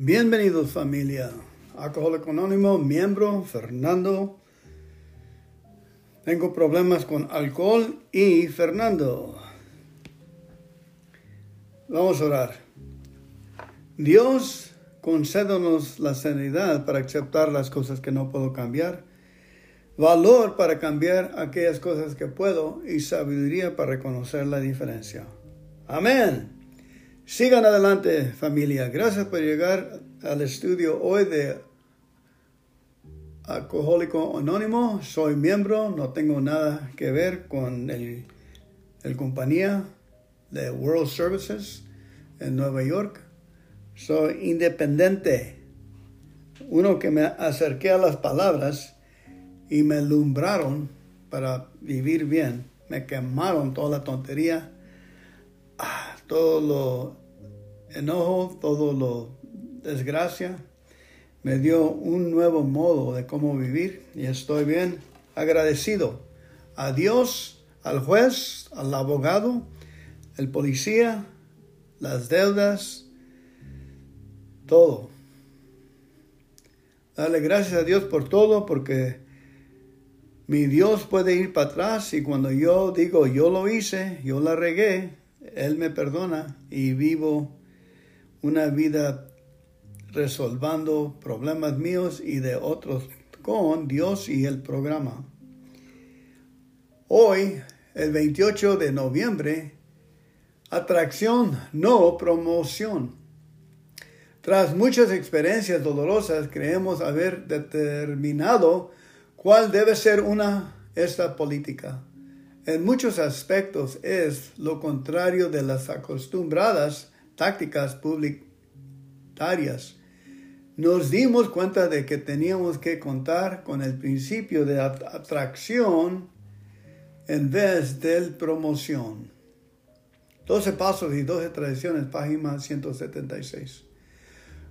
Bienvenidos familia. Alcohólico Anónimo, miembro Fernando. Tengo problemas con alcohol y Fernando. Vamos a orar. Dios, concédanos la sanidad para aceptar las cosas que no puedo cambiar, valor para cambiar aquellas cosas que puedo y sabiduría para reconocer la diferencia. Amén. Sigan adelante familia. Gracias por llegar al estudio hoy de Alcohólico Anónimo. Soy miembro, no tengo nada que ver con el, compañía de World Services en Nueva York. Soy independiente. Uno que me acerqué a las palabras y me alumbraron para vivir bien. Me quemaron toda la tontería todo lo enojo, todo lo desgracia. Me dio un nuevo modo de cómo vivir y estoy bien agradecido a Dios, al juez, al abogado, el policía, las deudas, todo. Dale gracias a Dios por todo porque mi Dios puede ir para atrás y cuando yo digo yo lo hice, yo la regué, él me perdona y vivo una vida resolviendo problemas míos y de otros con Dios y el programa. Hoy, el 28 de noviembre, atracción, no promoción. Tras muchas experiencias dolorosas, creemos haber determinado cuál debe ser una esta política en muchos aspectos es lo contrario de las acostumbradas tácticas publicitarias. Nos dimos cuenta de que teníamos que contar con el principio de atracción en vez de promoción. 12 pasos y 12 tradiciones, página 176.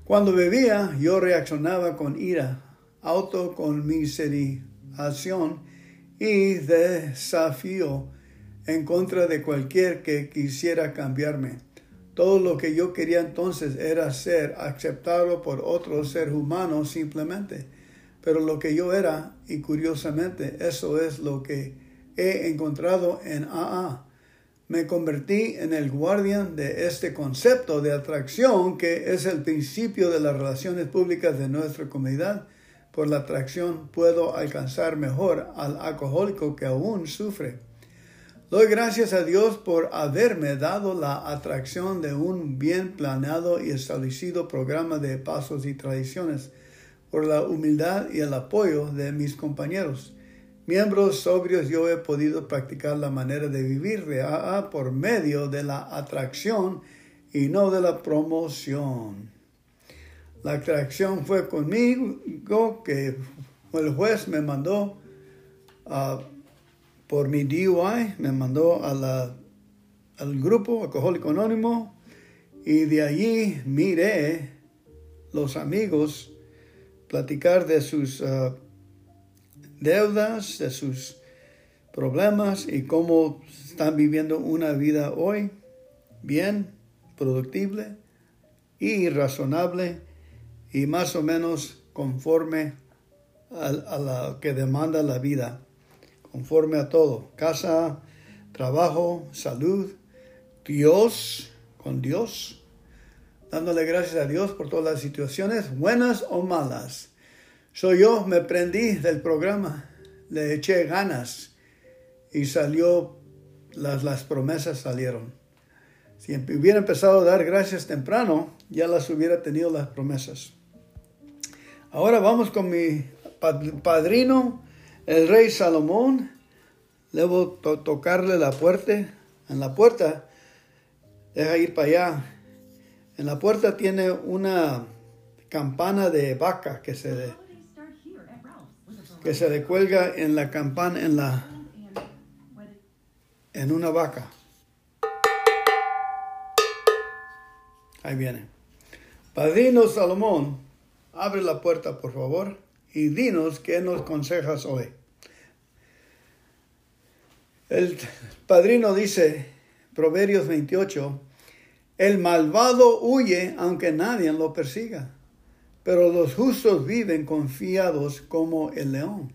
Cuando bebía, yo reaccionaba con ira, autoconmiseración y desafío en contra de cualquier que quisiera cambiarme. Todo lo que yo quería entonces era ser aceptado por otro ser humano simplemente. Pero lo que yo era, y curiosamente, eso es lo que he encontrado en AA. Me convertí en el guardián de este concepto de atracción que es el principio de las relaciones públicas de nuestra comunidad por la atracción puedo alcanzar mejor al alcohólico que aún sufre. Doy gracias a Dios por haberme dado la atracción de un bien planeado y establecido programa de pasos y tradiciones, por la humildad y el apoyo de mis compañeros. Miembros sobrios yo he podido practicar la manera de vivir de AA por medio de la atracción y no de la promoción. La atracción fue conmigo, que el juez me mandó por mi DUI, me mandó a al grupo Alcohólico Anónimo y de allí miré los amigos platicar de sus ah, deudas, de sus problemas y cómo están viviendo una vida hoy bien, productible y razonable y más o menos conforme a, lo que demanda la vida, conforme a todo, casa, trabajo, salud, Dios, con Dios, dándole gracias a Dios por todas las situaciones, buenas o malas. Soy yo, me prendí del programa, le eché ganas y salió, las, las promesas salieron. Si hubiera empezado a dar gracias temprano, ya las hubiera tenido las promesas. Ahora vamos con mi padrino, el rey Salomón. Debo tocarle la puerta. En la puerta, deja ir para allá. En la puerta tiene una campana de vaca que se que se le cuelga en la campana en la en una vaca. Ahí viene. Padrino Salomón Abre la puerta, por favor, y dinos qué nos consejas hoy. El padrino dice, Proverbios 28, El malvado huye aunque nadie lo persiga, pero los justos viven confiados como el león.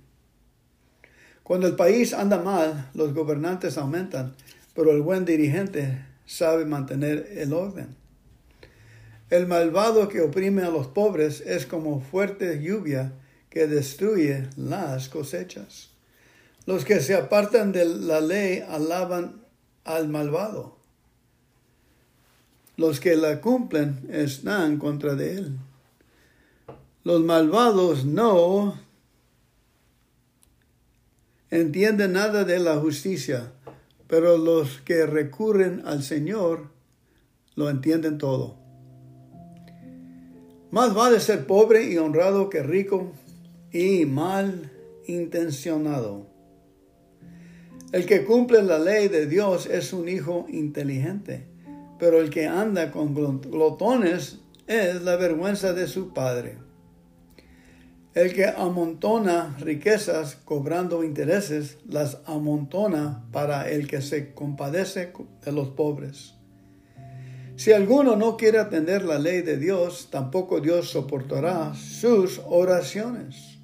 Cuando el país anda mal, los gobernantes aumentan, pero el buen dirigente sabe mantener el orden. El malvado que oprime a los pobres es como fuerte lluvia que destruye las cosechas. Los que se apartan de la ley alaban al malvado. Los que la cumplen están contra de él. Los malvados no entienden nada de la justicia, pero los que recurren al Señor lo entienden todo. Más vale ser pobre y honrado que rico y mal intencionado. El que cumple la ley de Dios es un hijo inteligente, pero el que anda con glotones es la vergüenza de su padre. El que amontona riquezas cobrando intereses, las amontona para el que se compadece de los pobres. Si alguno no quiere atender la ley de Dios, tampoco Dios soportará sus oraciones.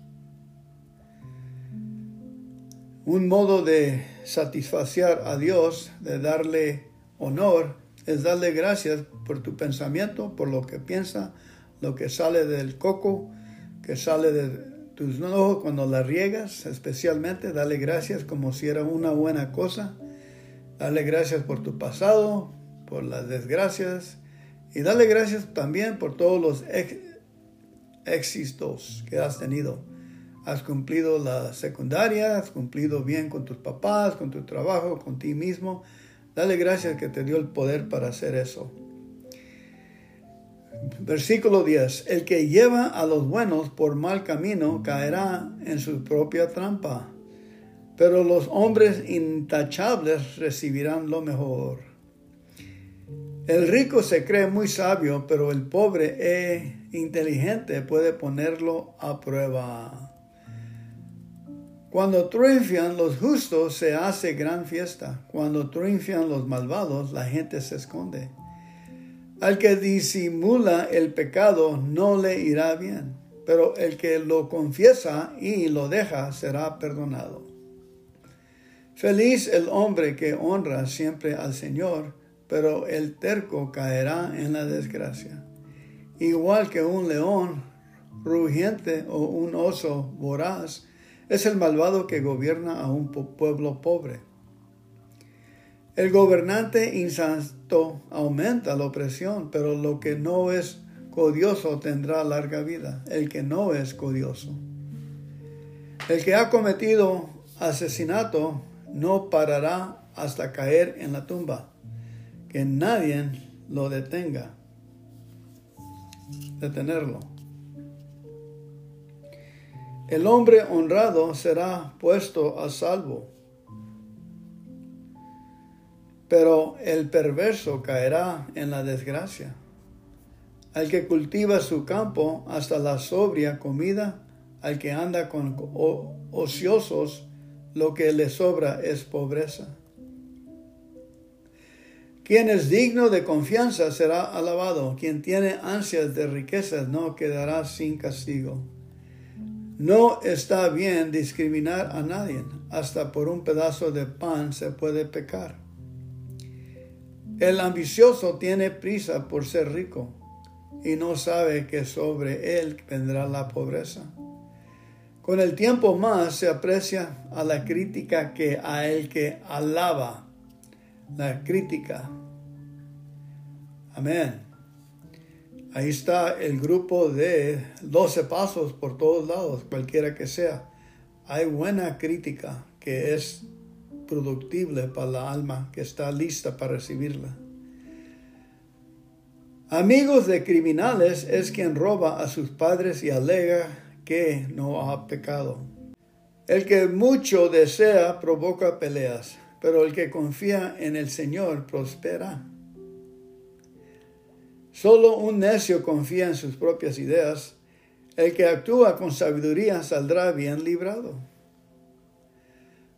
Un modo de satisfacer a Dios, de darle honor, es darle gracias por tu pensamiento, por lo que piensa, lo que sale del coco, que sale de tus ojos cuando la riegas, especialmente, dale gracias como si era una buena cosa. Dale gracias por tu pasado, por las desgracias y dale gracias también por todos los éxitos que has tenido. Has cumplido la secundaria, has cumplido bien con tus papás, con tu trabajo, con ti mismo. Dale gracias que te dio el poder para hacer eso. Versículo 10. El que lleva a los buenos por mal camino caerá en su propia trampa, pero los hombres intachables recibirán lo mejor. El rico se cree muy sabio, pero el pobre e inteligente puede ponerlo a prueba. Cuando triunfan los justos se hace gran fiesta. Cuando triunfan los malvados la gente se esconde. Al que disimula el pecado no le irá bien, pero el que lo confiesa y lo deja será perdonado. Feliz el hombre que honra siempre al Señor, pero el terco caerá en la desgracia. Igual que un león rugiente o un oso voraz, es el malvado que gobierna a un pueblo pobre. El gobernante insanto aumenta la opresión, pero lo que no es codioso tendrá larga vida. El que no es codioso. El que ha cometido asesinato no parará hasta caer en la tumba. Que nadie lo detenga. Detenerlo. El hombre honrado será puesto a salvo pero el perverso caerá en la desgracia. Al que cultiva su campo hasta la sobria comida, al que anda con ociosos, lo que le sobra es pobreza. Quien es digno de confianza será alabado, quien tiene ansias de riquezas no quedará sin castigo. No está bien discriminar a nadie, hasta por un pedazo de pan se puede pecar. El ambicioso tiene prisa por ser rico y no sabe que sobre él vendrá la pobreza. Con el tiempo más se aprecia a la crítica que a el que alaba la crítica. Amén. Ahí está el grupo de 12 pasos por todos lados, cualquiera que sea. Hay buena crítica que es productible para la alma que está lista para recibirla. Amigos de criminales es quien roba a sus padres y alega que no ha pecado. El que mucho desea provoca peleas, pero el que confía en el Señor prospera. Solo un necio confía en sus propias ideas. El que actúa con sabiduría saldrá bien librado.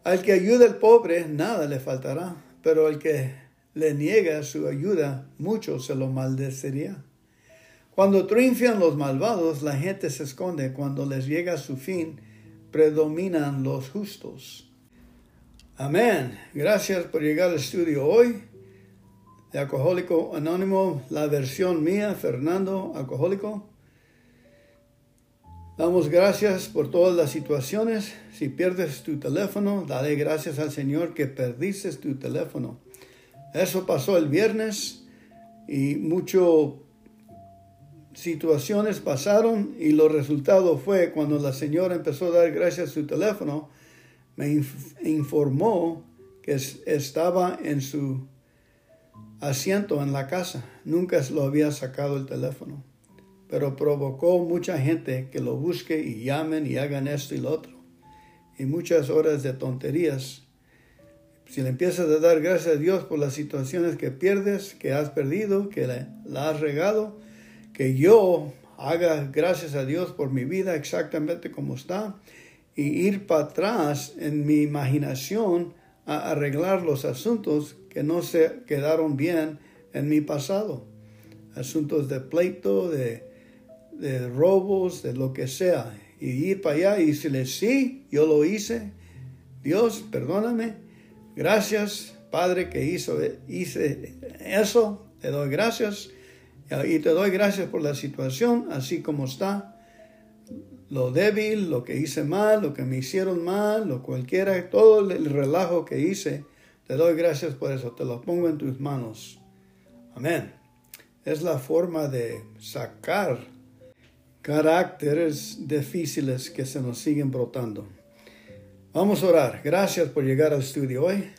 Al que ayuda al pobre nada le faltará, pero el que le niega su ayuda, mucho se lo maldecería. Cuando triunfan los malvados, la gente se esconde. Cuando les llega su fin, predominan los justos. Amén. Gracias por llegar al estudio hoy de Alcohólico Anónimo, la versión mía, Fernando Alcohólico. Damos gracias por todas las situaciones. Si pierdes tu teléfono, dale gracias al Señor que perdiste tu teléfono. Eso pasó el viernes y muchas situaciones pasaron y lo resultado fue cuando la señora empezó a dar gracias a su teléfono, me informó que estaba en su asiento en la casa. Nunca lo había sacado el teléfono, pero provocó mucha gente que lo busque y llamen y hagan esto y lo otro. Y muchas horas de tonterías si le empiezas a dar gracias a Dios por las situaciones que pierdes, que has perdido, que la, has regado, que yo haga gracias a Dios por mi vida exactamente como está y ir para atrás en mi imaginación a arreglar los asuntos que no se quedaron bien en mi pasado. Asuntos de pleito, de, de robos, de lo que sea. Y ir para allá y decirle, sí, yo lo hice. Dios, perdóname Gracias, Padre, que hizo, hice eso. Te doy gracias. Y te doy gracias por la situación, así como está. Lo débil, lo que hice mal, lo que me hicieron mal, lo cualquiera, todo el relajo que hice. Te doy gracias por eso. Te lo pongo en tus manos. Amén. Es la forma de sacar caracteres difíciles que se nos siguen brotando. Vamos a orar. Gracias por llegar al estudio hoy.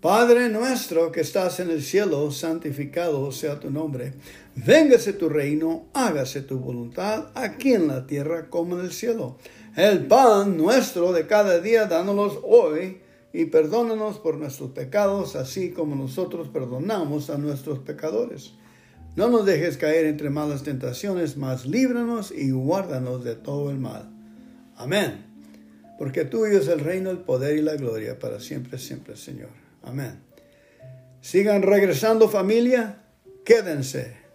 Padre nuestro que estás en el cielo, santificado sea tu nombre. Véngase tu reino, hágase tu voluntad, aquí en la tierra como en el cielo. El pan nuestro de cada día, dánolos hoy y perdónanos por nuestros pecados, así como nosotros perdonamos a nuestros pecadores. No nos dejes caer entre malas tentaciones, mas líbranos y guárdanos de todo el mal. Amén porque tuyo es el reino, el poder y la gloria para siempre, siempre, Señor. Amén. Sigan regresando familia, quédense.